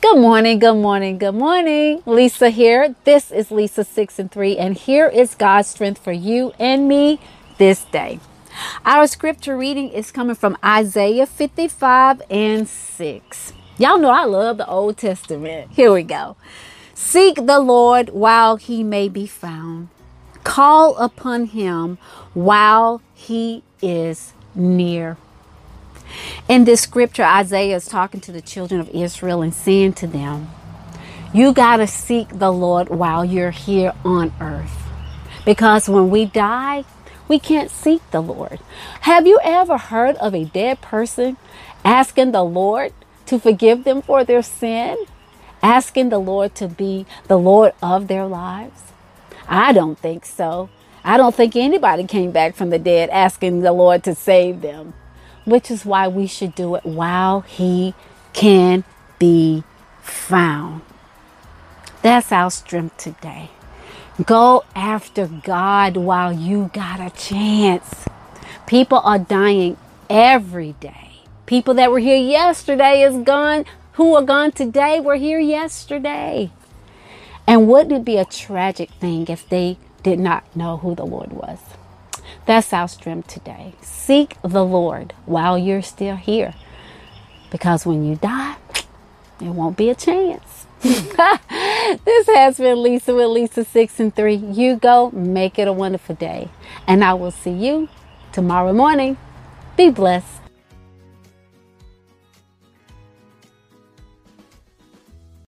Good morning, good morning, good morning. Lisa here. This is Lisa 6 and 3, and here is God's strength for you and me this day. Our scripture reading is coming from Isaiah 55 and 6. Y'all know I love the Old Testament. Here we go. Seek the Lord while he may be found, call upon him while he is near. In this scripture, Isaiah is talking to the children of Israel and saying to them, You got to seek the Lord while you're here on earth. Because when we die, we can't seek the Lord. Have you ever heard of a dead person asking the Lord to forgive them for their sin? Asking the Lord to be the Lord of their lives? I don't think so. I don't think anybody came back from the dead asking the Lord to save them which is why we should do it while He can be found. That's our strength today. Go after God while you got a chance. People are dying every day. People that were here yesterday is gone, who are gone today were here yesterday. And wouldn't it be a tragic thing if they did not know who the Lord was? That's our strength today. Seek the Lord while you're still here. Because when you die, it won't be a chance. this has been Lisa with Lisa 6 and 3. You go, make it a wonderful day. And I will see you tomorrow morning. Be blessed.